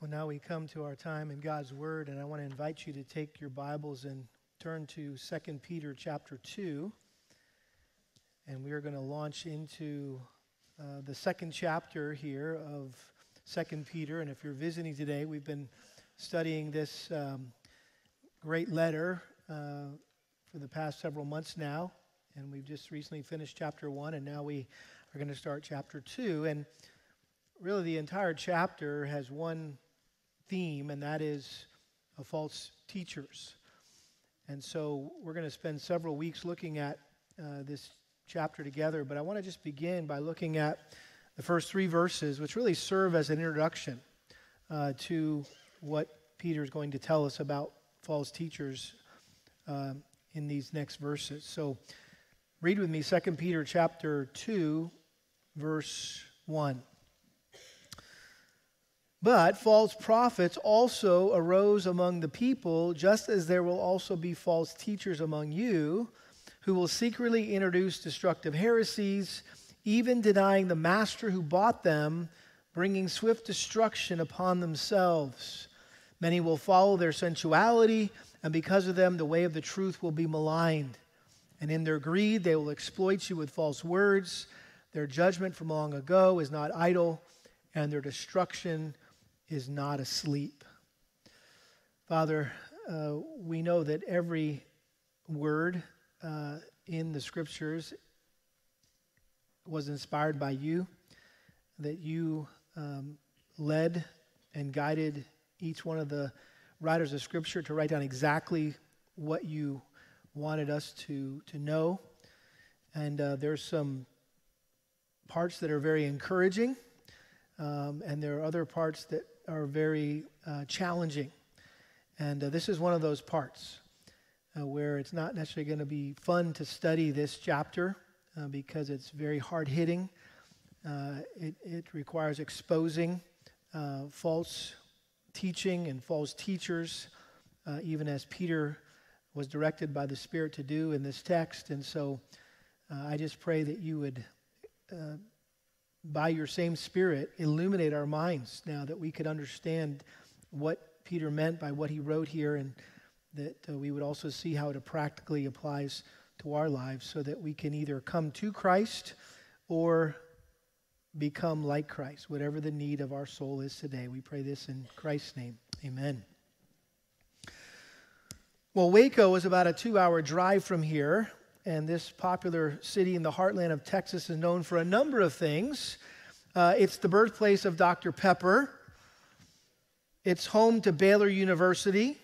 Well, now we come to our time in God's Word, and I want to invite you to take your Bibles and turn to 2 Peter chapter 2. And we are going to launch into uh, the second chapter here of 2 Peter. And if you're visiting today, we've been studying this um, great letter uh, for the past several months now. And we've just recently finished chapter 1, and now we are going to start chapter 2. And really, the entire chapter has one theme, and that is false teachers. And so we're going to spend several weeks looking at uh, this chapter together, but I want to just begin by looking at the first three verses, which really serve as an introduction uh, to what Peter is going to tell us about false teachers uh, in these next verses. So read with me 2 Peter chapter 2, verse 1. But false prophets also arose among the people, just as there will also be false teachers among you, who will secretly introduce destructive heresies, even denying the master who bought them, bringing swift destruction upon themselves. Many will follow their sensuality, and because of them, the way of the truth will be maligned. And in their greed, they will exploit you with false words. Their judgment from long ago is not idle, and their destruction is not asleep. Father, uh, we know that every word uh, in the scriptures was inspired by you, that you um, led and guided each one of the writers of scripture to write down exactly what you wanted us to, to know. And uh, there's some parts that are very encouraging, um, and there are other parts that are very uh, challenging. And uh, this is one of those parts uh, where it's not necessarily going to be fun to study this chapter uh, because it's very hard hitting. Uh, it, it, requires exposing uh, false teaching and false teachers, even as Peter was directed by the Spirit to do in this text. And so I just pray that you would by your same Spirit, illuminate our minds now that we could understand what Peter meant by what he wrote here and that uh, we would also see how it practically applies to our lives so that we can either come to Christ or become like Christ, whatever the need of our soul is today. We pray this in Christ's name. Amen. Well, Waco is about a two hour drive from here and this popular city in the heartland of Texas is known for a number of things. Uh, it's the birthplace of Dr. Pepper. It's home to Baylor University.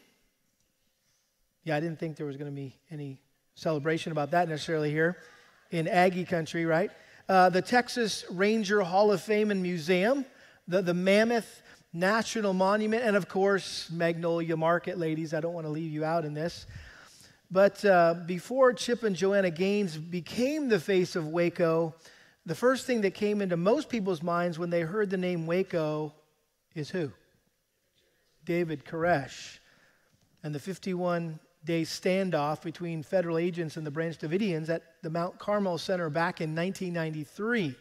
Yeah, I didn't think there was going to be any celebration about that necessarily here in Aggie country, right? Uh, the Texas Ranger Hall of Fame and Museum, the, the Mammoth National Monument, and of course, Magnolia Market, ladies. I don't want to leave you out in this. But uh, before Chip and Joanna Gaines became the face of Waco, the first thing that came into most people's minds when they heard the name Waco is who? David Koresh. And the 51 day standoff between federal agents and the Branch Davidians at the Mount Carmel Center back in 1993.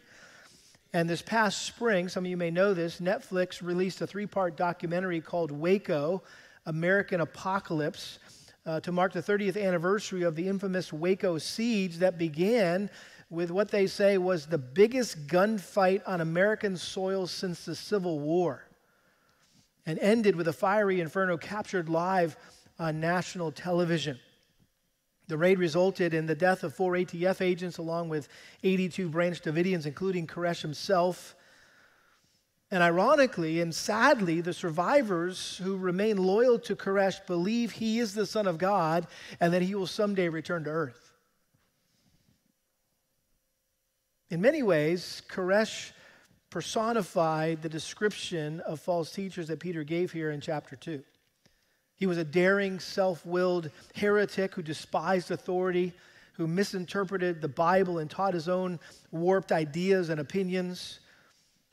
And this past spring, some of you may know this, Netflix released a three part documentary called Waco American Apocalypse uh, to mark the 30th anniversary of the infamous Waco siege that began with what they say was the biggest gunfight on American soil since the Civil War and ended with a fiery inferno captured live on national television. The raid resulted in the death of four ATF agents along with 82 Branch Davidians, including Koresh himself. And ironically and sadly, the survivors who remain loyal to Koresh believe he is the Son of God and that he will someday return to earth. In many ways, Koresh personified the description of false teachers that Peter gave here in chapter 2. He was a daring, self willed heretic who despised authority, who misinterpreted the Bible and taught his own warped ideas and opinions.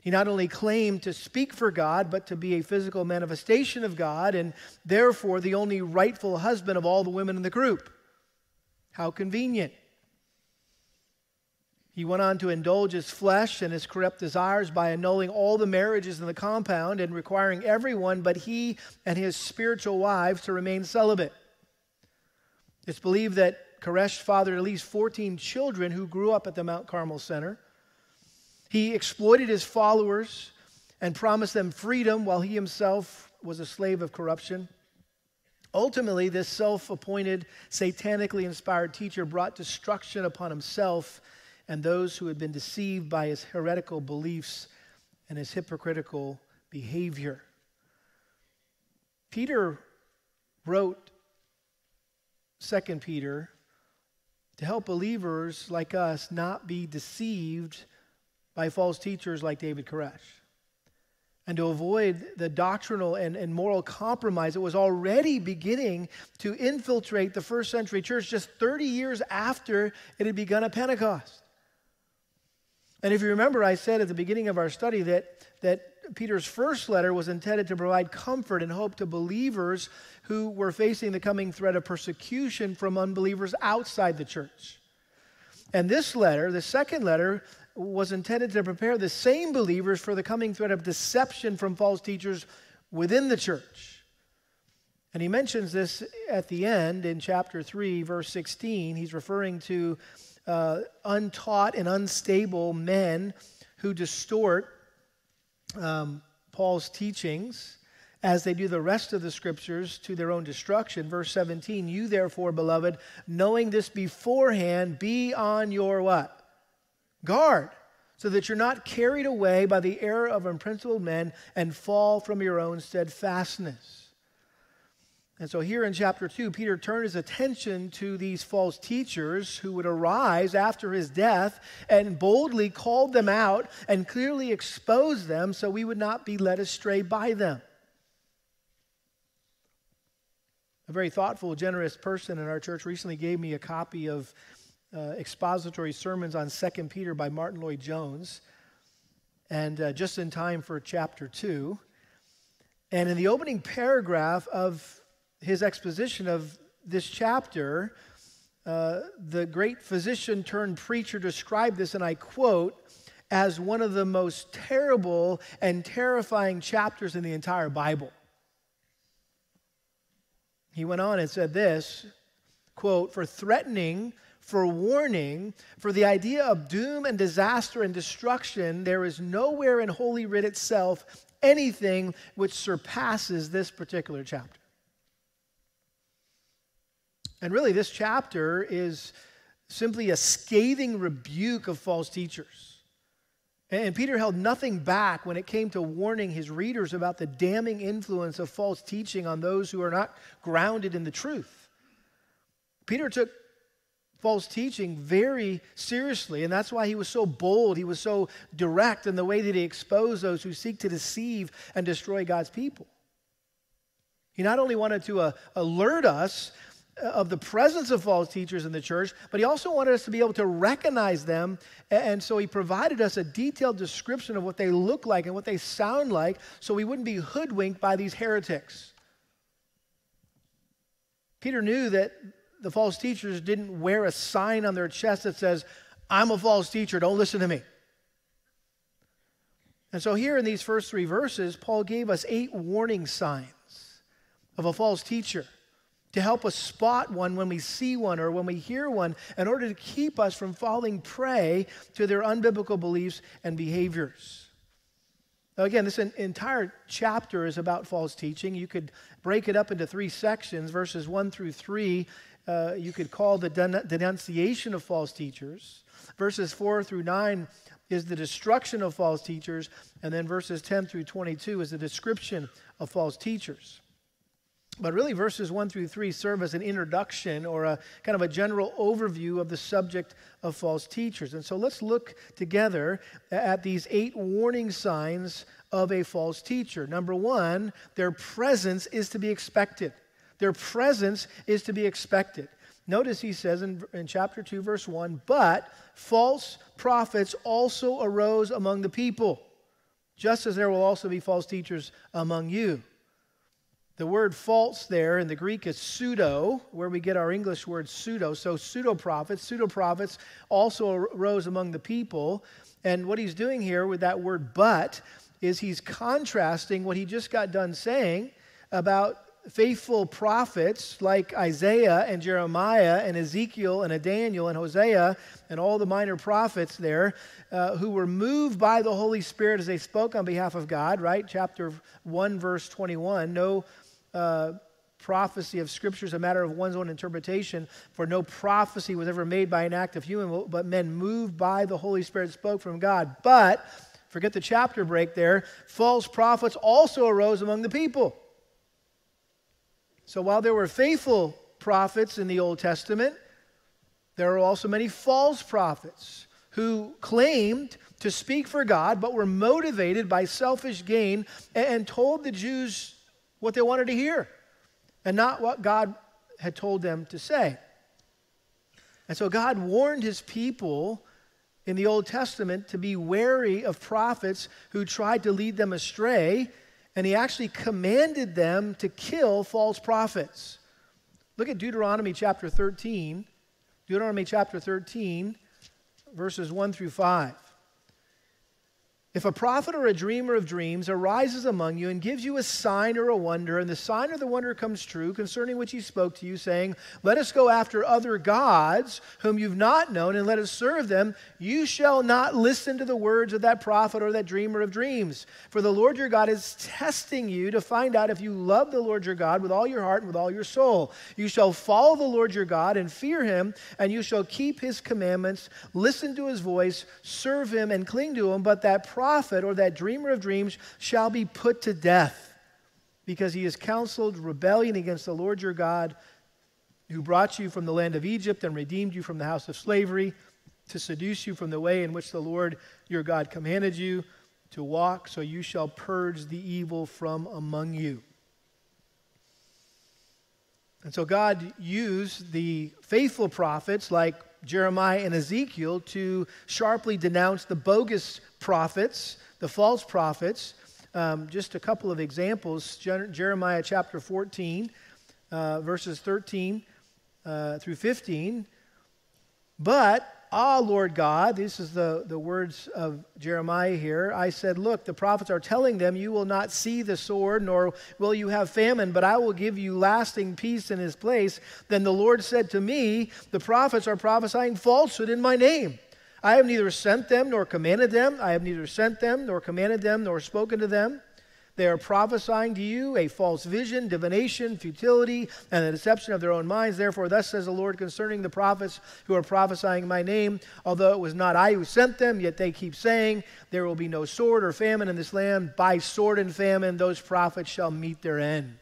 He not only claimed to speak for God, but to be a physical manifestation of God, and therefore the only rightful husband of all the women in the group. How convenient. He went on to indulge his flesh and his corrupt desires by annulling all the marriages in the compound and requiring everyone but he and his spiritual wives to remain celibate. It's believed that Koresh fathered at least 14 children who grew up at the Mount Carmel Center. He exploited his followers and promised them freedom while he himself was a slave of corruption. Ultimately, this self appointed, satanically inspired teacher brought destruction upon himself and those who had been deceived by his heretical beliefs and his hypocritical behavior. Peter wrote 2 Peter to help believers like us not be deceived by false teachers like David Koresh and to avoid the doctrinal and, and moral compromise that was already beginning to infiltrate the first century church just 30 years after it had begun at Pentecost. And if you remember, I said at the beginning of our study that, that Peter's first letter was intended to provide comfort and hope to believers who were facing the coming threat of persecution from unbelievers outside the church. And this letter, the second letter, was intended to prepare the same believers for the coming threat of deception from false teachers within the church. And he mentions this at the end in chapter 3, verse 16. He's referring to uh, untaught and unstable men who distort um, Paul's teachings as they do the rest of the scriptures to their own destruction. Verse 17, you therefore, beloved, knowing this beforehand, be on your what? Guard, so that you're not carried away by the error of unprincipled men and fall from your own steadfastness. And so, here in chapter 2, Peter turned his attention to these false teachers who would arise after his death and boldly called them out and clearly exposed them so we would not be led astray by them. A very thoughtful, generous person in our church recently gave me a copy of uh, expository sermons on 2 Peter by Martyn Lloyd-Jones, and uh, just in time for chapter 2. And in the opening paragraph of his exposition of this chapter, uh, the great physician turned preacher described this, and I quote, as one of the most terrible and terrifying chapters in the entire Bible. He went on and said this quote, for threatening for warning, for the idea of doom and disaster and destruction, there is nowhere in Holy Writ itself anything which surpasses this particular chapter. And really, this chapter is simply a scathing rebuke of false teachers. And Peter held nothing back when it came to warning his readers about the damning influence of false teaching on those who are not grounded in the truth. Peter took false teaching very seriously. And that's why he was so bold. He was so direct in the way that he exposed those who seek to deceive and destroy God's people. He not only wanted to uh, alert us uh, of the presence of false teachers in the church, but he also wanted us to be able to recognize them. And so he provided us a detailed description of what they look like and what they sound like so we wouldn't be hoodwinked by these heretics. Peter knew that the false teachers didn't wear a sign on their chest that says, I'm a false teacher, don't listen to me. And so, here in these first three verses, Paul gave us eight warning signs of a false teacher to help us spot one when we see one or when we hear one in order to keep us from falling prey to their unbiblical beliefs and behaviors. Now, again, this entire chapter is about false teaching. You could break it up into three sections. Verses 1 through 3 uh, you could call the denunciation of false teachers. Verses 4 through 9 is the destruction of false teachers. And then verses 10 through 22 is the description of false teachers. But really, verses 1 through 3 serve as an introduction or a kind of a general overview of the subject of false teachers. And so let's look together at these eight warning signs of a false teacher. Number one, their presence is to be expected. Their presence is to be expected. Notice he says in, in chapter 2, verse 1 But false prophets also arose among the people, just as there will also be false teachers among you. The word false there in the Greek is pseudo, where we get our English word pseudo. So pseudo prophets, pseudo prophets also arose among the people. And what he's doing here with that word but is he's contrasting what he just got done saying about faithful prophets like Isaiah and Jeremiah and Ezekiel and Daniel and Hosea and all the minor prophets there uh, who were moved by the Holy Spirit as they spoke on behalf of God, right? Chapter 1, verse 21. No uh, prophecy of Scripture is a matter of one's own interpretation, for no prophecy was ever made by an act of human will, but men moved by the Holy Spirit spoke from God. But, forget the chapter break there, false prophets also arose among the people. So while there were faithful prophets in the Old Testament, there are also many false prophets who claimed to speak for God but were motivated by selfish gain and told the Jews what they wanted to hear and not what God had told them to say. And so God warned his people in the Old Testament to be wary of prophets who tried to lead them astray and he actually commanded them to kill false prophets. Look at Deuteronomy chapter 13. Deuteronomy chapter 13, verses 1 through 5. If a prophet or a dreamer of dreams arises among you and gives you a sign or a wonder, and the sign or the wonder comes true concerning which he spoke to you, saying, Let us go after other gods whom you've not known, and let us serve them, you shall not listen to the words of that prophet or that dreamer of dreams. For the Lord your God is testing you to find out if you love the Lord your God with all your heart and with all your soul. You shall follow the Lord your God and fear him, and you shall keep his commandments, listen to his voice, serve him, and cling to him. But that prophet or that dreamer of dreams shall be put to death because he has counseled rebellion against the Lord your God who brought you from the land of Egypt and redeemed you from the house of slavery to seduce you from the way in which the Lord your God commanded you to walk, so you shall purge the evil from among you. And so God used the faithful prophets like Jeremiah and Ezekiel to sharply denounce the bogus prophets, the false prophets. Um, just a couple of examples Jeremiah chapter 14, uh, verses 13 uh, through 15. But Ah, Lord God, this is the, the words of Jeremiah here. I said, Look, the prophets are telling them, You will not see the sword, nor will you have famine, but I will give you lasting peace in his place. Then the Lord said to me, The prophets are prophesying falsehood in my name. I have neither sent them nor commanded them. I have neither sent them nor commanded them nor spoken to them. They are prophesying to you a false vision, divination, futility, and the deception of their own minds. Therefore, thus says the Lord concerning the prophets who are prophesying my name, although it was not I who sent them, yet they keep saying, There will be no sword or famine in this land. By sword and famine, those prophets shall meet their end.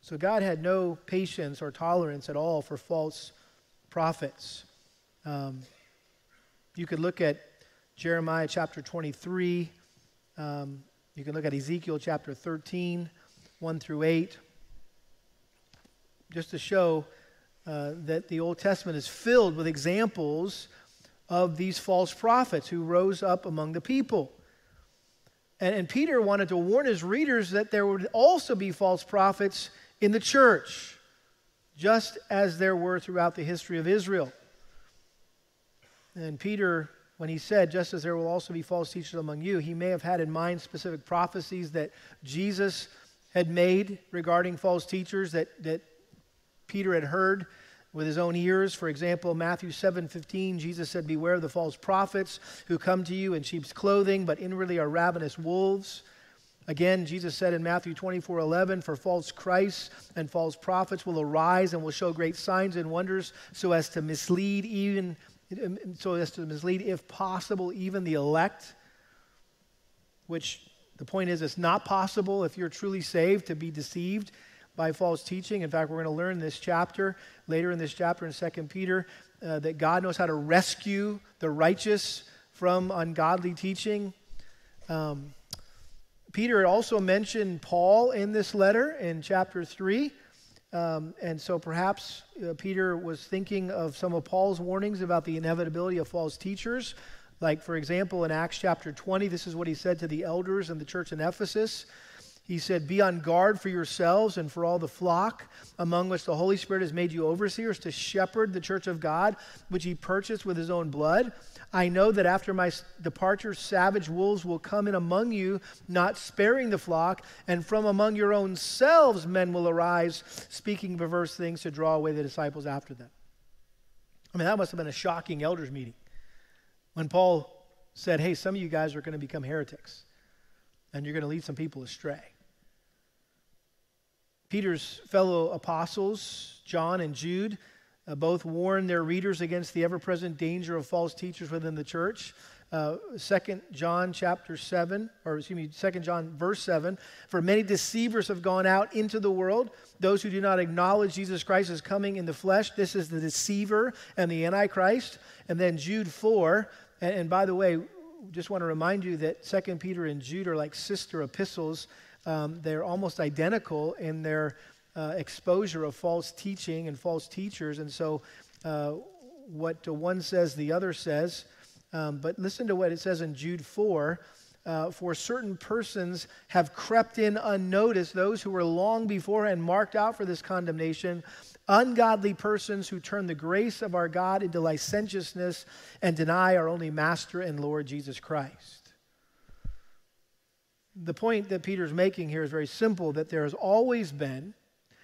So God had no patience or tolerance at all for false prophets. Um, you could look at Jeremiah chapter 23. Um, you can look at Ezekiel chapter 13, 1 through 8, just to show uh, that the Old Testament is filled with examples of these false prophets who rose up among the people. And, and Peter wanted to warn his readers that there would also be false prophets in the church, just as there were throughout the history of Israel. And Peter when he said, just as there will also be false teachers among you, he may have had in mind specific prophecies that Jesus had made regarding false teachers that, that Peter had heard with his own ears. For example, Matthew 7:15, Jesus said, "Beware of the false prophets who come to you in sheep's clothing, but inwardly are ravenous wolves." Again, Jesus said in Matthew 24 11, For false Christs and false prophets will arise and will show great signs and wonders so as to mislead even so as to mislead, if possible, even the elect, which the point is, it's not possible if you're truly saved to be deceived by false teaching. In fact, we're going to learn this chapter, later in this chapter in 2 Peter, uh, that God knows how to rescue the righteous from ungodly teaching. Um, Peter also mentioned Paul in this letter in chapter 3. Um, and so perhaps uh, Peter was thinking of some of Paul's warnings about the inevitability of false teachers Like, for example, in Acts chapter 20, this is what he said to the elders in the church in Ephesus. He said, Be on guard for yourselves and for all the flock among which the Holy Spirit has made you overseers to shepherd the church of God, which he purchased with his own blood. I know that after my departure, savage wolves will come in among you, not sparing the flock, and from among your own selves men will arise, speaking perverse things to draw away the disciples after them. I mean, that must have been a shocking elders' meeting when Paul said, Hey, some of you guys are going to become heretics, and you're going to lead some people astray. Peter's fellow apostles, John and Jude, uh, both warn their readers against the ever-present danger of false teachers within the church. Uh, Second John chapter 7, or excuse me, Second John verse 7, for many deceivers have gone out into the world, those who do not acknowledge Jesus Christ as coming in the flesh. This is the deceiver and the antichrist. And then Jude 4, and, and by the way, just want to remind you that Second Peter and Jude are like sister epistles. Um, they're almost identical in their uh, exposure of false teaching and false teachers. And so, uh, what one says, the other says. Um, but listen to what it says in Jude 4. Uh, for certain persons have crept in unnoticed, those who were long beforehand marked out for this condemnation, ungodly persons who turn the grace of our God into licentiousness and deny our only Master and Lord Jesus Christ. The point that Peter's making here is very simple that there has always been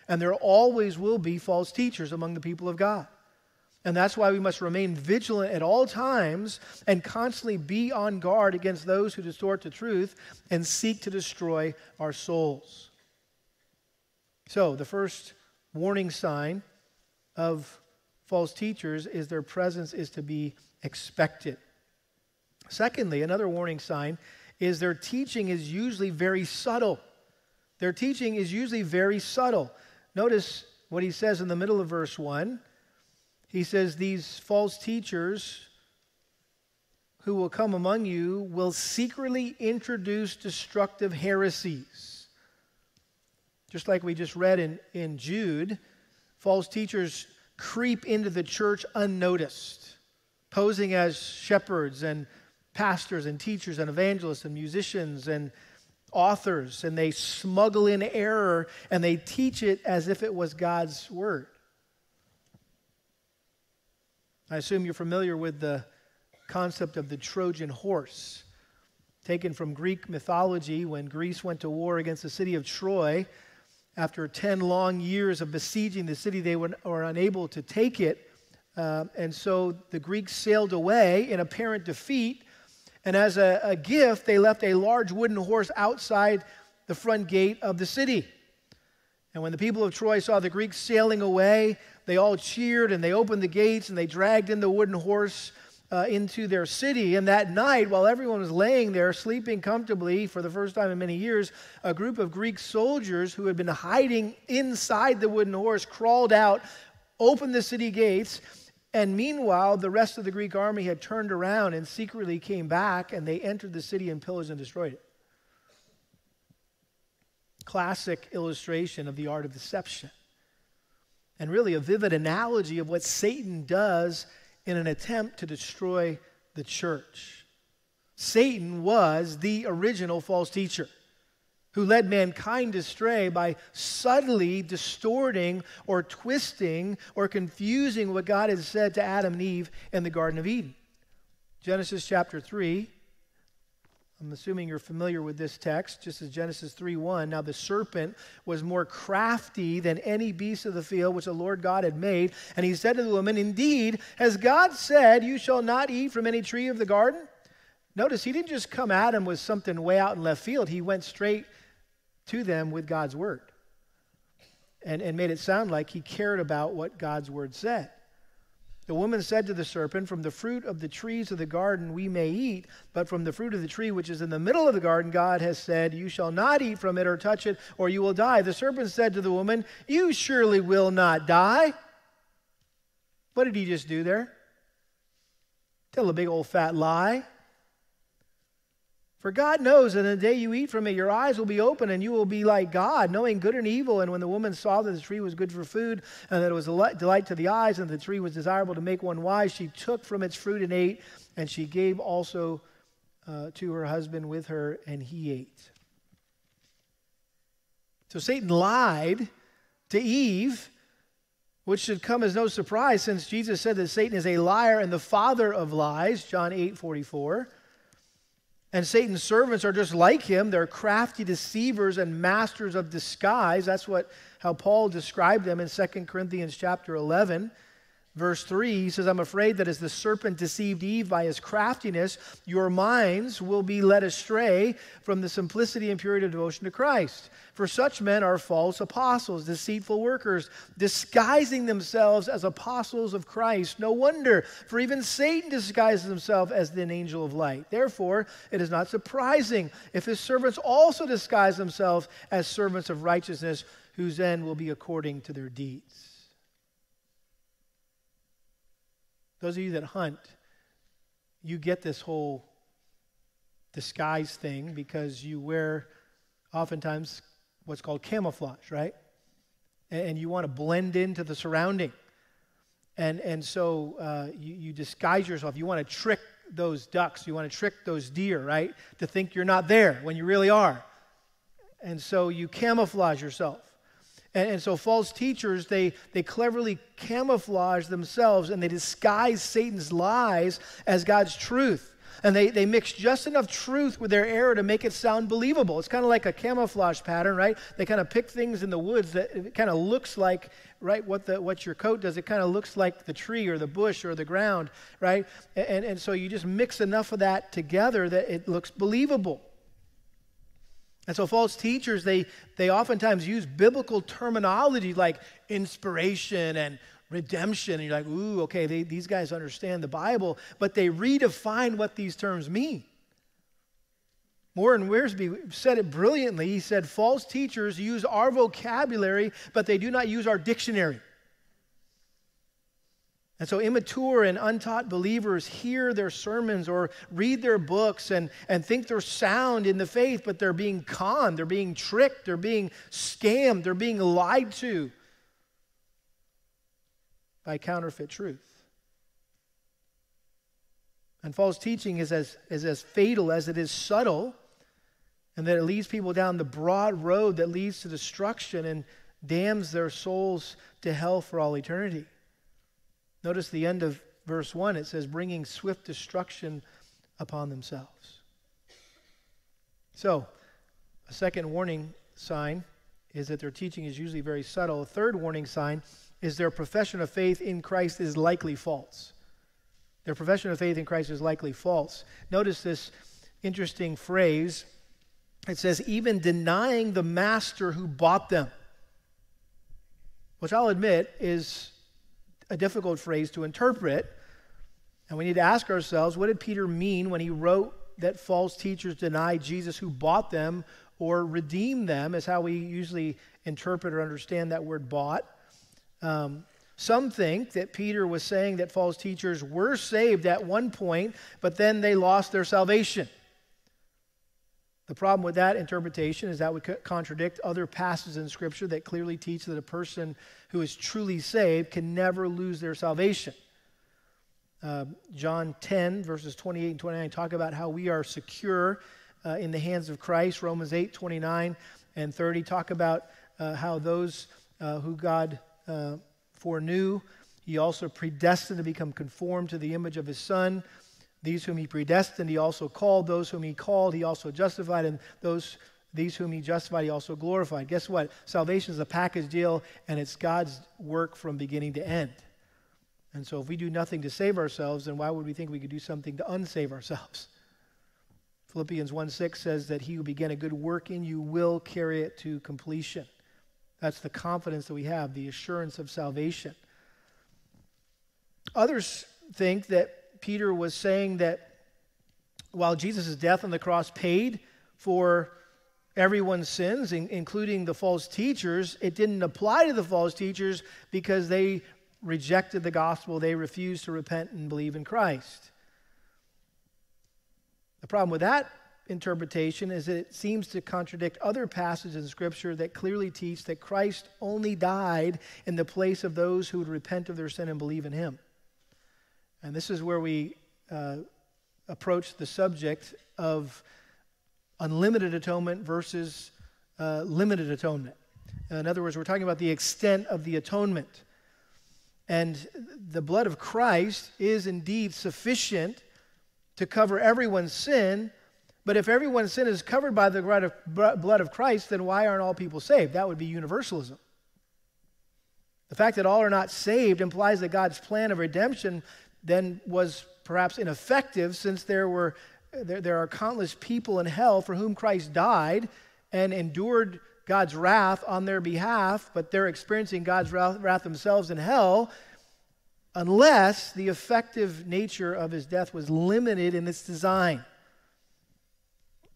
and there always will be false teachers among the people of God. And that's why we must remain vigilant at all times and constantly be on guard against those who distort the truth and seek to destroy our souls. So, the first warning sign of false teachers is their presence is to be expected. Secondly, another warning sign is their teaching is usually very subtle. Their teaching is usually very subtle. Notice what he says in the middle of verse 1. He says, These false teachers who will come among you will secretly introduce destructive heresies. Just like we just read in, in Jude, false teachers creep into the church unnoticed, posing as shepherds and pastors and teachers and evangelists and musicians and authors and they smuggle in error and they teach it as if it was God's word. I assume you're familiar with the concept of the Trojan horse, taken from Greek mythology when Greece went to war against the city of Troy. After 10 long years of besieging the city, they were, were unable to take it. Uh, and so the Greeks sailed away in apparent defeat and as a, a gift, they left a large wooden horse outside the front gate of the city. And when the people of Troy saw the Greeks sailing away, they all cheered and they opened the gates and they dragged in the wooden horse uh, into their city. And that night, while everyone was laying there sleeping comfortably for the first time in many years, a group of Greek soldiers who had been hiding inside the wooden horse crawled out, opened the city gates, and meanwhile, the rest of the Greek army had turned around and secretly came back and they entered the city and pillaged and destroyed it. Classic illustration of the art of deception. And really a vivid analogy of what Satan does in an attempt to destroy the church. Satan was the original false teacher who led mankind astray by subtly distorting or twisting or confusing what God had said to Adam and Eve in the Garden of Eden. Genesis chapter 3. I'm assuming you're familiar with this text, just as Genesis 3 1. Now the serpent was more crafty than any beast of the field which the Lord God had made. And he said to the woman, Indeed, has God said, You shall not eat from any tree of the garden? Notice he didn't just come at him with something way out in left field. He went straight to them with God's word and, and made it sound like he cared about what God's word said. The woman said to the serpent, From the fruit of the trees of the garden we may eat, but from the fruit of the tree which is in the middle of the garden, God has said, You shall not eat from it or touch it, or you will die. The serpent said to the woman, You surely will not die. What did he just do there? Tell a big old fat lie. For God knows that in the day you eat from it, your eyes will be open and you will be like God, knowing good and evil. And when the woman saw that the tree was good for food and that it was a delight to the eyes and the tree was desirable to make one wise, she took from its fruit and ate, and she gave also uh, to her husband with her, and he ate. So Satan lied to Eve, which should come as no surprise since Jesus said that Satan is a liar and the father of lies, John 8 44. And Satan's servants are just like him. They're crafty deceivers and masters of disguise. That's what how Paul described them in 2 Corinthians chapter 11. Verse 3, he says, I'm afraid that as the serpent deceived Eve by his craftiness, your minds will be led astray from the simplicity and purity of devotion to Christ. For such men are false apostles, deceitful workers, disguising themselves as apostles of Christ. No wonder, for even Satan disguises himself as an angel of light. Therefore, it is not surprising if his servants also disguise themselves as servants of righteousness, whose end will be according to their deeds. Those of you that hunt, you get this whole disguise thing because you wear oftentimes what's called camouflage, right? And, you want to blend into the surrounding. And, and so uh, you, you disguise yourself. You want to trick those ducks. You want to trick those deer, right? To think you're not there when you really are. And so you camouflage yourself. And, and, so false teachers, they, they cleverly camouflage themselves and they disguise Satan's lies as God's truth. And they, they mix just enough truth with their error to make it sound believable. It's kind of like a camouflage pattern, right? They kind of pick things in the woods that it kind of looks like, right, what, the, what your coat does. It kind of looks like the tree or the bush or the ground, right? And, and so you just mix enough of that together that it looks believable. And so false teachers, they, they oftentimes use biblical terminology like inspiration and redemption. And you're like, ooh, okay, they, these guys understand the Bible, but they redefine what these terms mean. Warren Wiersbe said it brilliantly. He said, false teachers use our vocabulary, but they do not use our dictionary. And so, immature and untaught believers hear their sermons or read their books and, and think they're sound in the faith, but they're being conned, they're being tricked, they're being scammed, they're being lied to by counterfeit truth. And false teaching is as, is as fatal as it is subtle, and that it leads people down the broad road that leads to destruction and damns their souls to hell for all eternity. Notice the end of verse 1 it says, bringing swift destruction upon themselves. So, a second warning sign is that their teaching is usually very subtle. A third warning sign is their profession of faith in Christ is likely false. Their profession of faith in Christ is likely false. Notice this interesting phrase. It says, even denying the master who bought them, which I'll admit is a difficult phrase to interpret. And we need to ask ourselves what did Peter mean when he wrote that false teachers deny Jesus who bought them or redeemed them, is how we usually interpret or understand that word bought. Um, some think that Peter was saying that false teachers were saved at one point, but then they lost their salvation. The problem with that interpretation is that would contradict other passages in Scripture that clearly teach that a person who is truly saved can never lose their salvation. Uh, John 10, verses 28 and 29, talk about how we are secure uh, in the hands of Christ. Romans 8, 29 and 30 talk about uh, how those uh, who God uh, foreknew, he also predestined to become conformed to the image of his Son. These whom he predestined, he also called. Those whom he called, he also justified. And those these whom he justified, he also glorified. Guess what? Salvation is a package deal, and it's God's work from beginning to end. And so, if we do nothing to save ourselves, then why would we think we could do something to unsave ourselves? Philippians 1 6 says that he who began a good work in you will carry it to completion. That's the confidence that we have, the assurance of salvation. Others think that Peter was saying that while Jesus' death on the cross paid for everyone's sins, in, including the false teachers, it didn't apply to the false teachers because they rejected the gospel. They refused to repent and believe in Christ. The problem with that interpretation is that it seems to contradict other passages in Scripture that clearly teach that Christ only died in the place of those who would repent of their sin and believe in Him. And this is where we uh, approach the subject of unlimited atonement versus uh, limited atonement. In other words, we're talking about the extent of the atonement. And the blood of Christ is indeed sufficient to cover everyone's sin. But if everyone's sin is covered by the blood of Christ, then why aren't all people saved? That would be universalism. The fact that all are not saved implies that God's plan of redemption then was perhaps ineffective since there were there, there are countless people in hell for whom Christ died and endured God's wrath on their behalf, but they're experiencing God's wrath, wrath themselves in hell unless the effective nature of his death was limited in its design.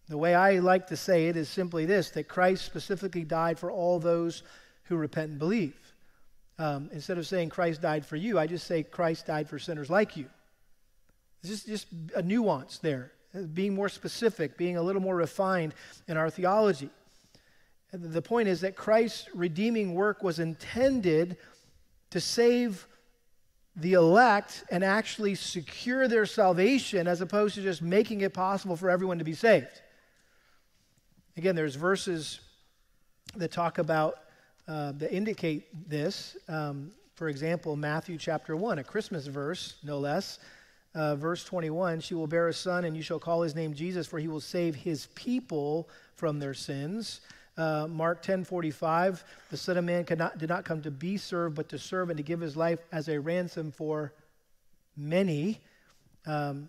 The way I like to say it is simply this that Christ specifically died for all those who repent and believe. Um, instead of saying Christ died for you, I just say Christ died for sinners like you. It's just, just a nuance there, being more specific, being a little more refined in our theology. The point is that Christ's redeeming work was intended to save the elect and actually secure their salvation as opposed to just making it possible for everyone to be saved. Again, there's verses that talk about, uh, that indicate this. Um, for example, Matthew chapter 1, a Christmas verse, no less. Uh, verse 21 She will bear a son, and you shall call his name Jesus, for he will save his people from their sins. Uh, Mark 10 45, the Son of Man did not come to be served, but to serve and to give his life as a ransom for many. Um,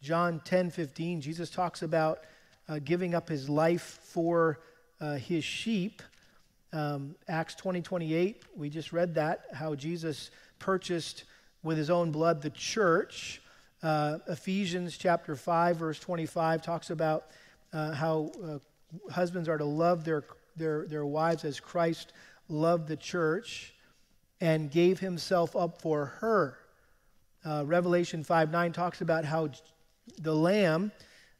John 10 15, Jesus talks about uh, giving up his life for uh, his sheep. Um, Acts 20 28, we just read that, how Jesus purchased with his own blood the church. Uh, Ephesians chapter 5, verse 25 talks about uh, how uh, husbands are to love their, their, their wives as Christ loved the church and gave himself up for her. Uh, Revelation 5 9 talks about how the Lamb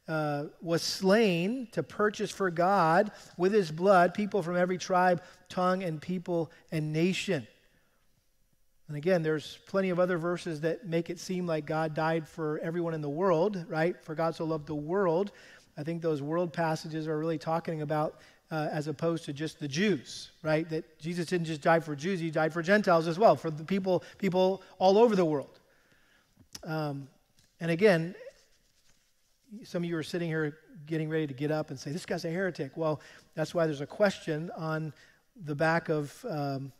uh, was slain to purchase for God with his blood people from every tribe, tongue, and people and nation. And again, there's plenty of other verses that make it seem like God died for everyone in the world, right? For God so loved the world. I think those world passages are really talking about uh, as opposed to just the Jews, right? That Jesus didn't just die for Jews, he died for Gentiles as well, for the people, people all over the world. Um, and again, some of you are sitting here getting ready to get up and say, This guy's a heretic. Well, that's why there's a question on the back of um,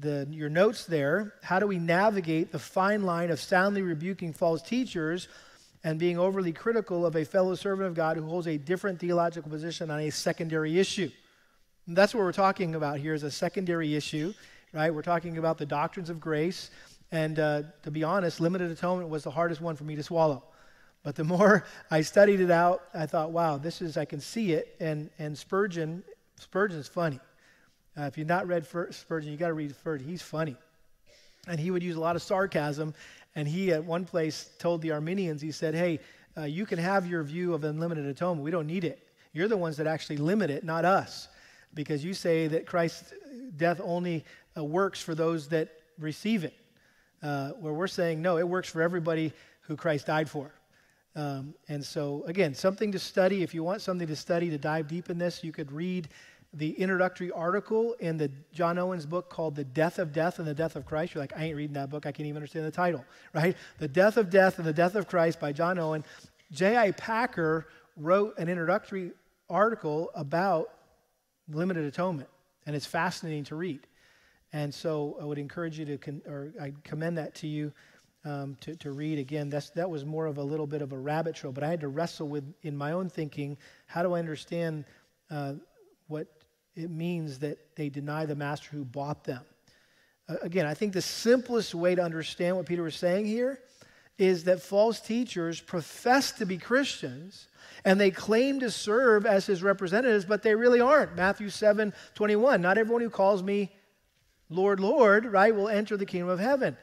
the, your notes there. How do we navigate the fine line of soundly rebuking false teachers and being overly critical of a fellow servant of God who holds a different theological position on a secondary issue. And that's what we're talking about here is a secondary issue, right? We're talking about the doctrines of grace. And uh, to be honest, limited atonement was the hardest one for me to swallow. But the more I studied it out, I thought, wow, this is, I can see it. And, and Spurgeon, Spurgeon's funny. Uh, if you've not read Spurgeon, you got to read Spurgeon. He's funny. And he would use a lot of sarcasm and he, at one place, told the Arminians, he said, Hey, uh, you can have your view of unlimited atonement. We don't need it. You're the ones that actually limit it, not us. Because you say that Christ's death only uh, works for those that receive it. Uh, where we're saying, no, it works for everybody who Christ died for. Um, and so, again, something to study. If you want something to study to dive deep in this, you could read the introductory article in the John Owen's book called The Death of Death and the Death of Christ. You're like, I ain't reading that book. I can't even understand the title, right? The Death of Death and the Death of Christ by John Owen. J.I. Packer wrote an introductory article about limited atonement, and it's fascinating to read. And so I would encourage you to, con- or I commend that to you um, to, to read. Again, that's, that was more of a little bit of a rabbit trail, but I had to wrestle with, in my own thinking, how do I understand uh, what it means that they deny the master who bought them. Uh, again, I think the simplest way to understand what Peter was saying here is that false teachers profess to be Christians and they claim to serve as his representatives, but they really aren't. Matthew 7 21. Not everyone who calls me Lord, Lord, right, will enter the kingdom of heaven.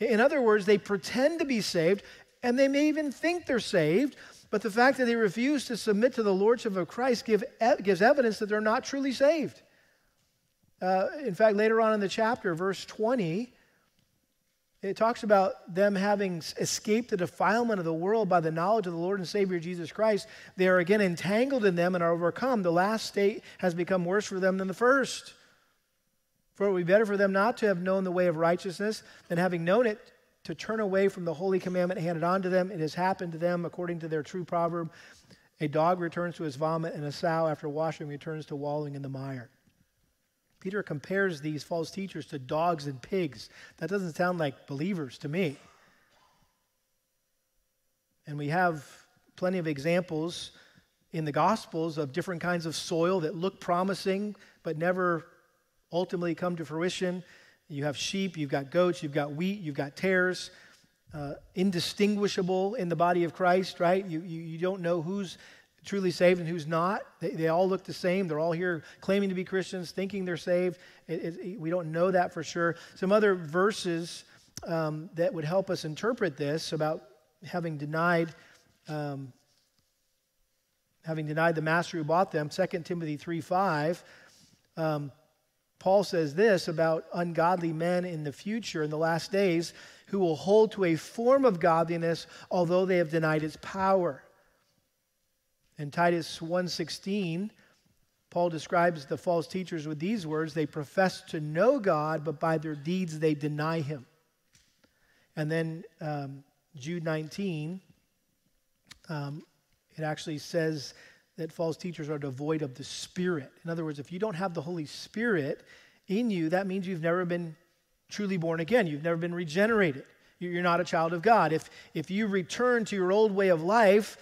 In other words, they pretend to be saved and they may even think they're saved, But the fact that they refuse to submit to the lordship of Christ give, gives evidence that they're not truly saved. Uh, in fact, later on in the chapter, verse 20, it talks about them having escaped the defilement of the world by the knowledge of the Lord and Savior Jesus Christ. They are again entangled in them and are overcome. The last state has become worse for them than the first. For it would be better for them not to have known the way of righteousness than having known it to turn away from the holy commandment handed on to them. It has happened to them according to their true proverb a dog returns to his vomit, and a sow after washing returns to wallowing in the mire. Peter compares these false teachers to dogs and pigs. That doesn't sound like believers to me. And we have plenty of examples in the Gospels of different kinds of soil that look promising but never ultimately come to fruition. You have sheep, you've got goats, you've got wheat, you've got tares, uh, indistinguishable in the body of Christ, right? You, you, you don't know who's truly saved and who's not. They, they all look the same. They're all here claiming to be Christians, thinking they're saved. It, it, we don't know that for sure. Some other verses um, that would help us interpret this about having denied. Um, having denied the master who bought them 2 timothy 3 5 um, paul says this about ungodly men in the future in the last days who will hold to a form of godliness although they have denied its power in Titus 1:16, Paul describes the false teachers with these words, they profess to know God, but by their deeds they deny him. And then um, Jude 19, um, it actually says that false teachers are devoid of the Spirit. In other words, if you don't have the Holy Spirit in you, that means you've never been truly born again. You've never been regenerated. You're not a child of God. If, if you return to your old way of life,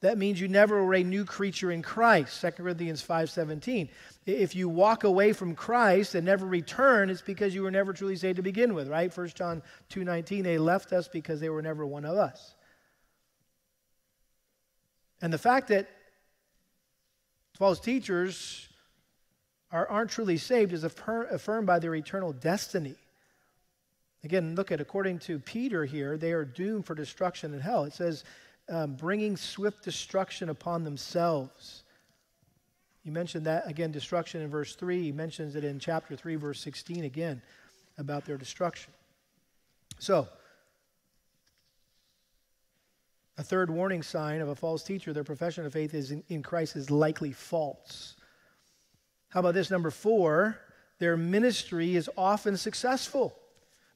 that means you never were a new creature in Christ. 2 Corinthians 5:17. If you walk away from Christ and never return, it's because you were never truly saved to begin with, right? 1 John 2:19, they left us because they were never one of us. And the fact that false teachers are, aren't truly saved is affirmed by their eternal destiny. Again, look at according to Peter here, they are doomed for destruction in hell. It says um, bringing swift destruction upon themselves. He mentioned that again, destruction in verse 3. He mentions it in chapter 3, verse 16 again about their destruction. So, a third warning sign of a false teacher, their profession of faith is in, in Christ is likely false. How about this? Number four, their ministry is often successful.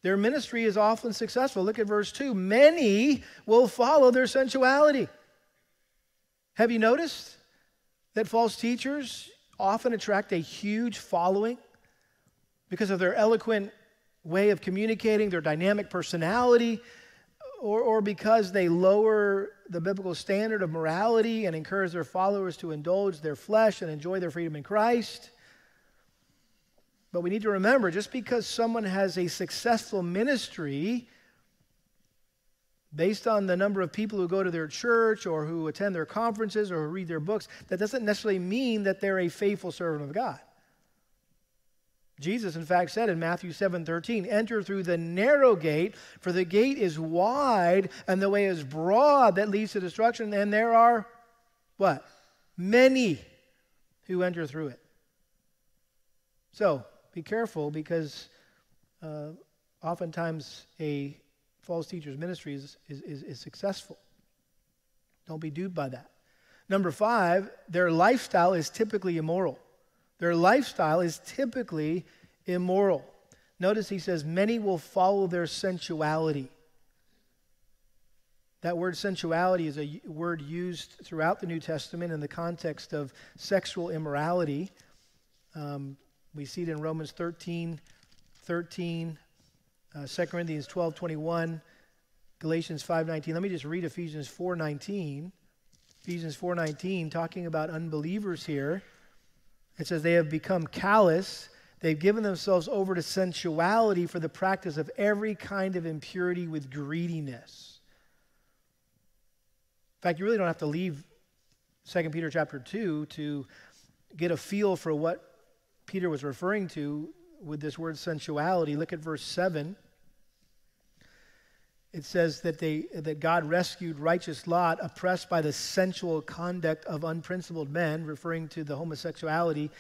Their ministry is often successful. Look at verse 2. Many will follow their sensuality. Have you noticed that false teachers often attract a huge following because of their eloquent way of communicating, their dynamic personality, or, or because they lower the biblical standard of morality and encourage their followers to indulge their flesh and enjoy their freedom in Christ? But we need to remember just because someone has a successful ministry based on the number of people who go to their church or who attend their conferences or who read their books, that doesn't necessarily mean that they're a faithful servant of God. Jesus, in fact, said in Matthew 7 13, enter through the narrow gate, for the gate is wide and the way is broad that leads to destruction, and there are what? Many who enter through it. So, be careful because uh, oftentimes a false teacher's ministry is, is, is, is successful. Don't be duped by that. Number five, their lifestyle is typically immoral. Their lifestyle is typically immoral. Notice he says, many will follow their sensuality. That word sensuality is a word used throughout the New Testament in the context of sexual immorality. Um, we see it in Romans 13, 13, uh, 2 Corinthians 12, 21, Galatians 5, 19. Let me just read Ephesians 4, 19. Ephesians 4, 19, talking about unbelievers here. It says, They have become callous. They've given themselves over to sensuality for the practice of every kind of impurity with greediness. In fact, you really don't have to leave 2 Peter chapter 2 to get a feel for what Peter was referring to with this word sensuality. Look at verse 7. It says that, they, that God rescued righteous Lot, oppressed by the sensual conduct of unprincipled men, referring to the homosexuality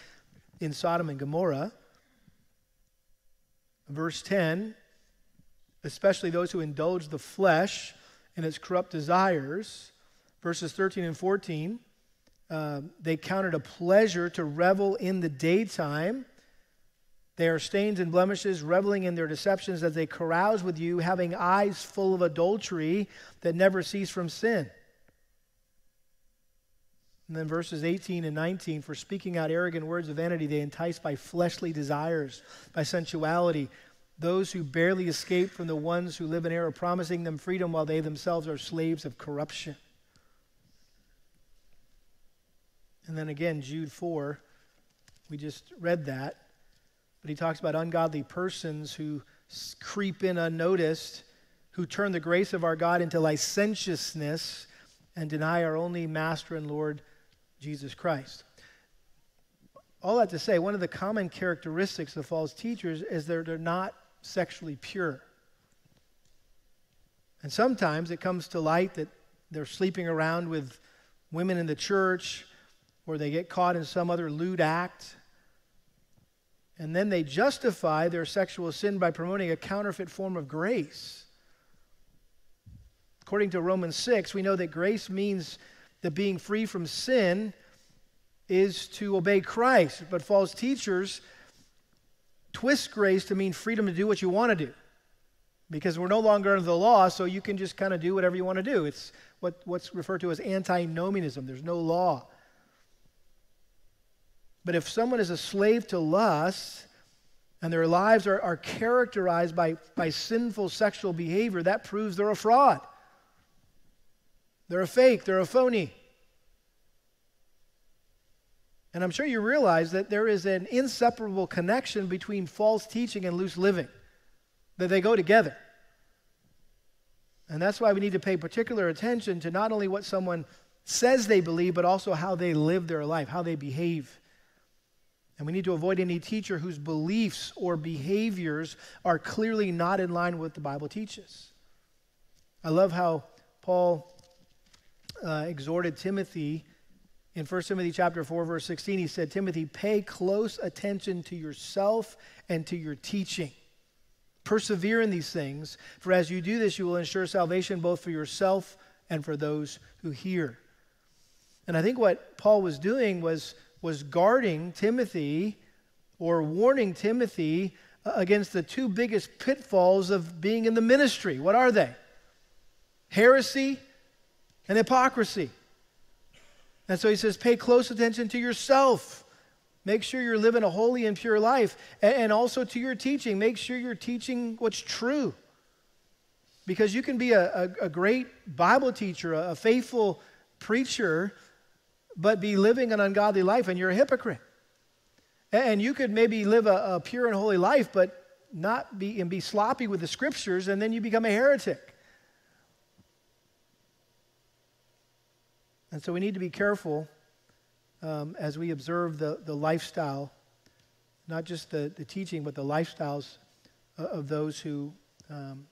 in Sodom and Gomorrah. Verse 10 especially those who indulge the flesh and its corrupt desires. Verses 13 and 14 uh, they counted a pleasure to revel in the daytime they are stains and blemishes, reveling in their deceptions as they carouse with you, having eyes full of adultery that never cease from sin. And then verses 18 and 19 for speaking out arrogant words of vanity, they entice by fleshly desires, by sensuality, those who barely escape from the ones who live in error, promising them freedom while they themselves are slaves of corruption. And then again, Jude 4, we just read that. But he talks about ungodly persons who creep in unnoticed, who turn the grace of our God into licentiousness and deny our only Master and Lord, Jesus Christ. All that to say, one of the common characteristics of false teachers is that they're not sexually pure. And sometimes it comes to light that they're sleeping around with women in the church or they get caught in some other lewd act and then they justify their sexual sin by promoting a counterfeit form of grace. According to Romans 6, we know that grace means that being free from sin is to obey Christ. But false teachers twist grace to mean freedom to do what you want to do. Because we're no longer under the law, so you can just kind of do whatever you want to do. It's what, what's referred to as antinomianism. There's no law. But if someone is a slave to lust and their lives are, are characterized by, by sinful sexual behavior, that proves they're a fraud. They're a fake, they're a phony. And I'm sure you realize that there is an inseparable connection between false teaching and loose living, that they go together. And that's why we need to pay particular attention to not only what someone says they believe, but also how they live their life, how they behave. And we need to avoid any teacher whose beliefs or behaviors are clearly not in line with what the Bible teaches. I love how Paul uh, exhorted Timothy in 1 Timothy chapter 4 verse 16 he said Timothy pay close attention to yourself and to your teaching. Persevere in these things for as you do this you will ensure salvation both for yourself and for those who hear. And I think what Paul was doing was was guarding Timothy or warning Timothy against the two biggest pitfalls of being in the ministry. What are they? Heresy and hypocrisy. And so he says, pay close attention to yourself. Make sure you're living a holy and pure life. And also to your teaching. Make sure you're teaching what's true. Because you can be a, a, a great Bible teacher, a, a faithful preacher, but be living an ungodly life and you're a hypocrite. And you could maybe live a, a pure and holy life, but not be and be sloppy with the scriptures, and then you become a heretic. And so we need to be careful um, as we observe the, the lifestyle, not just the, the teaching, but the lifestyles of those who um,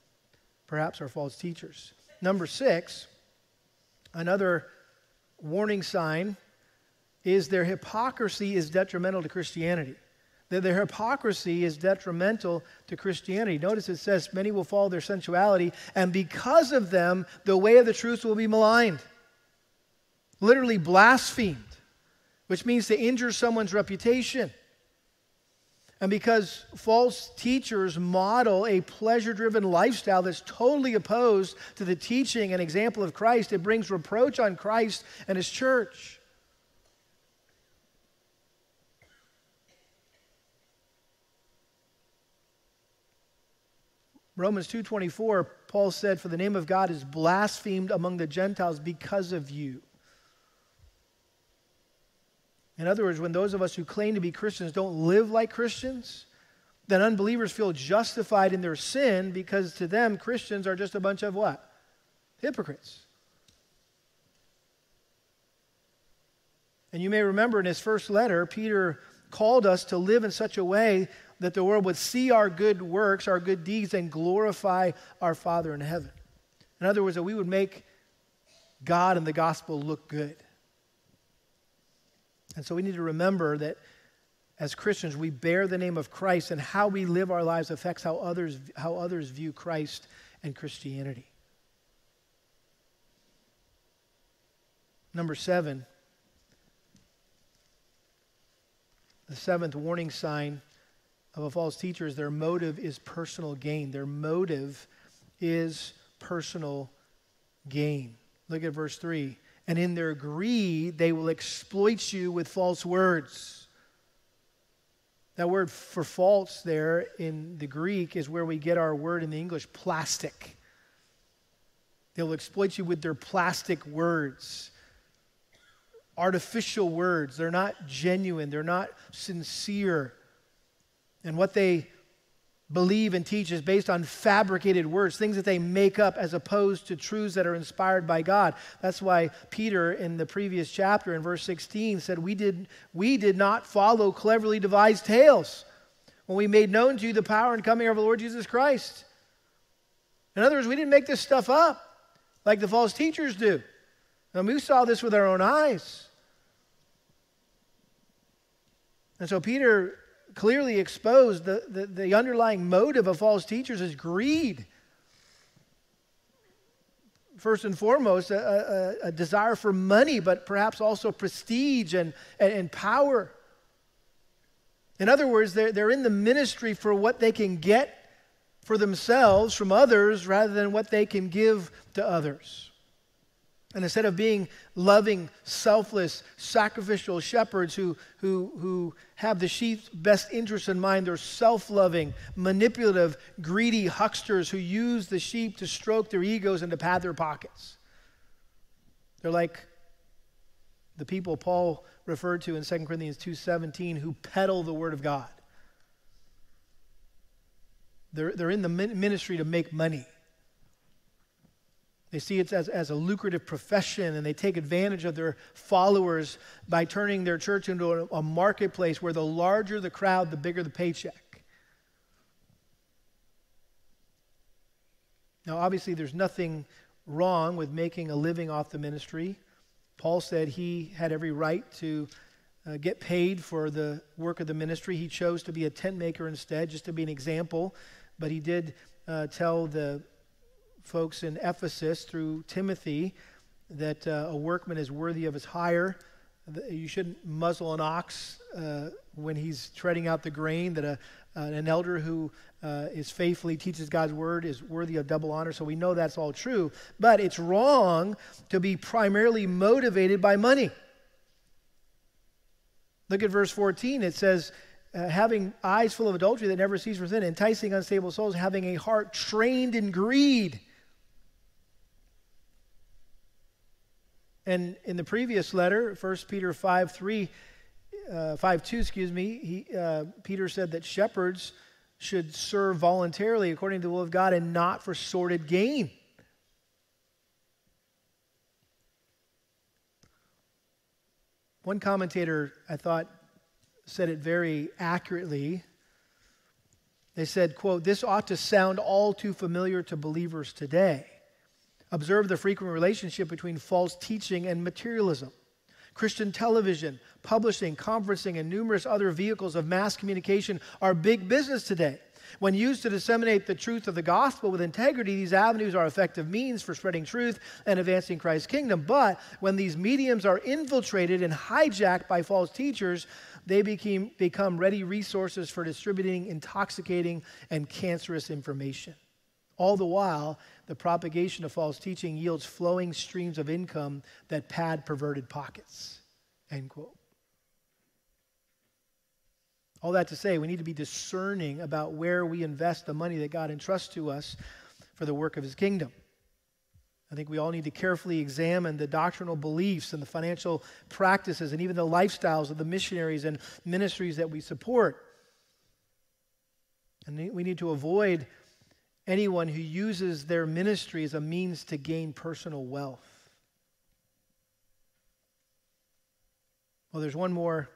perhaps are false teachers. Number six, another warning sign is their hypocrisy is detrimental to Christianity. That their hypocrisy is detrimental to Christianity. Notice it says, Many will follow their sensuality, and because of them, the way of the truth will be maligned. Literally blasphemed, which means to injure someone's reputation. And because false teachers model a pleasure driven lifestyle that's totally opposed to the teaching and example of Christ, it brings reproach on Christ and his church. Romans 2:24 Paul said for the name of God is blasphemed among the Gentiles because of you. In other words, when those of us who claim to be Christians don't live like Christians, then unbelievers feel justified in their sin because to them, Christians are just a bunch of what? Hypocrites. And you may remember in his first letter, Peter called us to live in such a way that the world would see our good works, our good deeds, and glorify our Father in heaven. In other words, that we would make God and the gospel look good. And so we need to remember that as Christians, we bear the name of Christ, and how we live our lives affects how others, how others view Christ and Christianity. Number seven, the seventh warning sign of a false teacher is their motive is personal gain. Their motive is personal gain. Look at verse 3. And in their greed, they will exploit you with false words. That word for false there in the Greek is where we get our word in the English, plastic. They'll exploit you with their plastic words, artificial words. They're not genuine, they're not sincere. And what they believe and teach is based on fabricated words, things that they make up as opposed to truths that are inspired by God. That's why Peter in the previous chapter in verse 16 said, We did, we did not follow cleverly devised tales when we made known to you the power and coming of our Lord Jesus Christ. In other words, we didn't make this stuff up like the false teachers do. And we saw this with our own eyes. And so Peter clearly exposed the, the, the underlying motive of false teachers is greed. First and foremost, a, a, a desire for money, but perhaps also prestige and, and, and power. In other words, they're, they're in the ministry for what they can get for themselves from others rather than what they can give to others. And instead of being loving, selfless, sacrificial shepherds who, who, who have the sheep's best interest in mind, they're self loving, manipulative, greedy hucksters who use the sheep to stroke their egos and to pad their pockets. They're like the people Paul referred to in 2 Corinthians 2.17 who peddle the word of God. They're, they're in the ministry to make money. They see it as, as a lucrative profession and they take advantage of their followers by turning their church into a, a marketplace where the larger the crowd, the bigger the paycheck. Now, obviously, there's nothing wrong with making a living off the ministry. Paul said he had every right to uh, get paid for the work of the ministry. He chose to be a tent maker instead, just to be an example. But he did uh, tell the folks in Ephesus through Timothy that uh, a workman is worthy of his hire. You shouldn't muzzle an ox uh, when he's treading out the grain, that a, an elder who uh, is faithfully teaches God's word is worthy of double honor. So we know that's all true. But it's wrong to be primarily motivated by money. Look at verse 14. It says, uh, having eyes full of adultery that never cease within, enticing unstable souls, having a heart trained in greed And in the previous letter, 1 Peter 5 3, uh, 5 2, excuse me, he, uh, Peter said that shepherds should serve voluntarily according to the will of God and not for sordid gain. One commentator, I thought, said it very accurately. They said, quote, this ought to sound all too familiar to believers today. Observe the frequent relationship between false teaching and materialism. Christian television, publishing, conferencing, and numerous other vehicles of mass communication are big business today. When used to disseminate the truth of the gospel with integrity, these avenues are effective means for spreading truth and advancing Christ's kingdom. But when these mediums are infiltrated and hijacked by false teachers, they became, become ready resources for distributing intoxicating and cancerous information. All the while, the propagation of false teaching yields flowing streams of income that pad perverted pockets. End quote. All that to say, we need to be discerning about where we invest the money that God entrusts to us for the work of His kingdom. I think we all need to carefully examine the doctrinal beliefs and the financial practices and even the lifestyles of the missionaries and ministries that we support. And we need to avoid anyone who uses their ministry as a means to gain personal wealth. Well, there's one more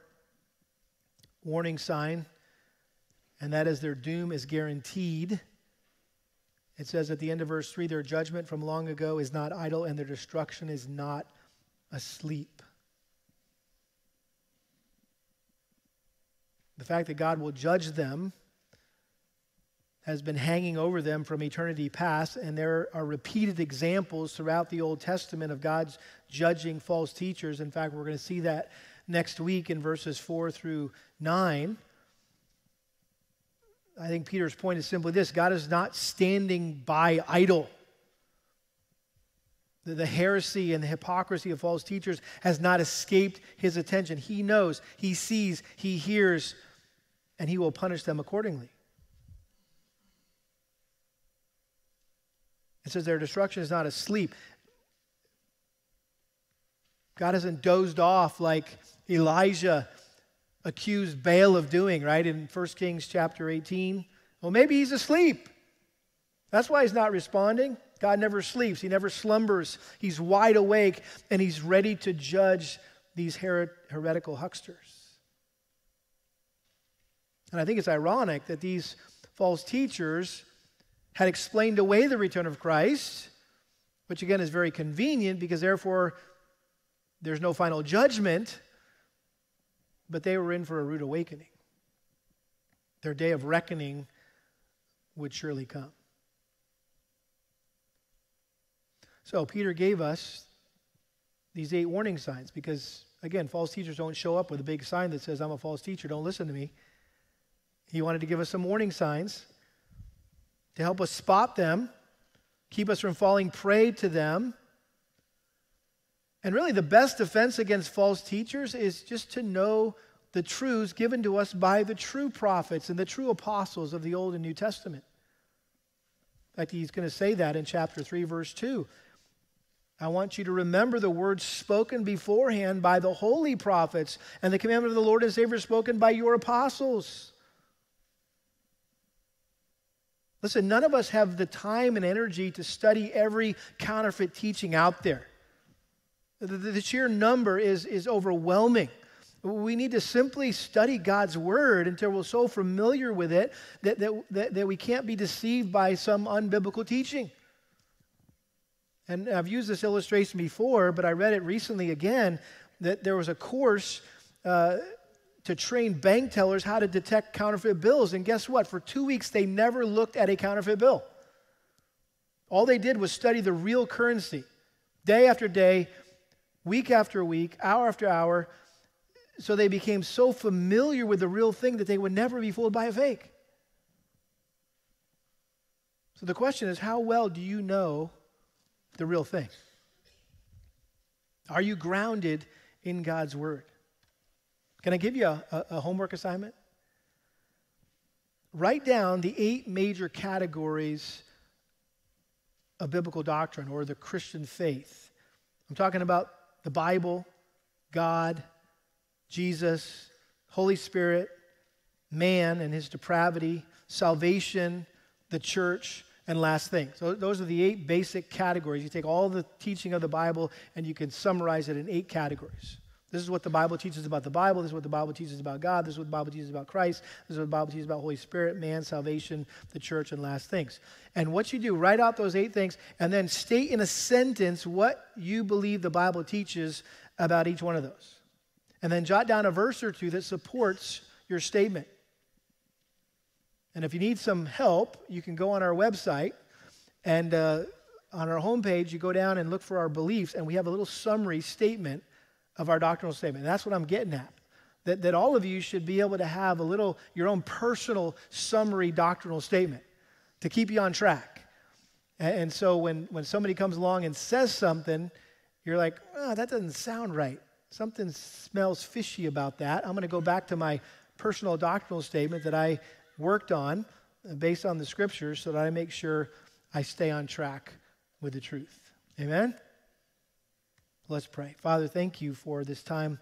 warning sign, and that is their doom is guaranteed. It says at the end of verse 3 their judgment from long ago is not idle, and their destruction is not asleep. The fact that God will judge them has been hanging over them from eternity past, and there are repeated examples throughout the Old Testament of God's judging false teachers. In fact, we're going to see that next week in verses 4 through 9. I think Peter's point is simply this God is not standing by idle. The, the heresy and the hypocrisy of false teachers has not escaped his attention. He knows, he sees, he hears, and he will punish them accordingly. It says their destruction is not asleep. God hasn't dozed off like Elijah accused Baal of doing, right? In 1 Kings chapter 18. Well, maybe he's asleep. That's why he's not responding. God never sleeps, he never slumbers. He's wide awake and he's ready to judge these her- heretical hucksters. And I think it's ironic that these false teachers had explained away the return of Christ, which again is very convenient because therefore there's no final judgment but they were in for a rude awakening. Their day of reckoning would surely come. So, Peter gave us these eight warning signs because, again, false teachers don't show up with a big sign that says, I'm a false teacher, don't listen to me. He wanted to give us some warning signs to help us spot them, keep us from falling prey to them, and really, the best defense against false teachers is just to know the truths given to us by the true prophets and the true apostles of the Old and New Testament. In fact, he's going to say that in chapter 3, verse 2. I want you to remember the words spoken beforehand by the holy prophets and the commandment of the Lord and Savior spoken by your apostles. Listen, none of us have the time and energy to study every counterfeit teaching out there. The, the sheer number is, is overwhelming. We need to simply study God's word until we're so familiar with it that, that, that, that we can't be deceived by some unbiblical teaching. And I've used this illustration before, but I read it recently again that there was a course uh, to train bank tellers how to detect counterfeit bills. And guess what? For two weeks, they never looked at a counterfeit bill. All they did was study the real currency day after day, week after week, hour after hour, so they became so familiar with the real thing that they would never be fooled by a fake. So the question is how well do you know the real thing? Are you grounded in God's Word? Can I give you a, a, a homework assignment? Write down the eight major categories of biblical doctrine or the Christian faith. I'm talking about the Bible, God, Jesus, Holy Spirit, man and his depravity, salvation, the church, and last thing. So those are the eight basic categories. You take all the teaching of the Bible and you can summarize it in eight categories. This is what the Bible teaches about the Bible. This is what the Bible teaches about God. This is what the Bible teaches about Christ. This is what the Bible teaches about Holy Spirit, man, salvation, the church, and last things. And what you do, write out those eight things and then state in a sentence what you believe the Bible teaches about each one of those. And then jot down a verse or two that supports your statement. And if you need some help, you can go on our website and uh, on our homepage, you go down and look for our beliefs, and we have a little summary statement of our doctrinal statement. That's what I'm getting at. That, that all of you should be able to have a little, your own personal summary doctrinal statement to keep you on track. And, and so when, when somebody comes along and says something, you're like, oh, that doesn't sound right. Something smells fishy about that. I'm going to go back to my personal doctrinal statement that I worked on uh, based on the scriptures so that I make sure I stay on track with the truth. Amen? Let's pray. Father, thank you for this time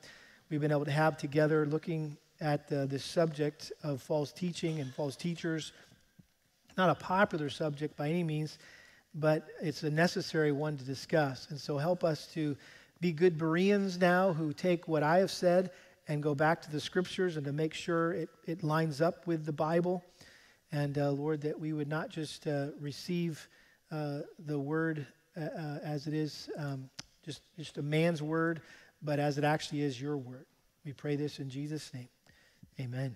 we've been able to have together looking at uh, this subject of false teaching and false teachers. Not a popular subject by any means, but it's a necessary one to discuss. And so help us to be good Bereans now who take what I have said and go back to the scriptures and to make sure it, it lines up with the Bible. And uh, Lord, that we would not just uh, receive uh, the word uh, uh, as it is, um, just, just a man's word, but as it actually is your word. We pray this in Jesus' name. Amen.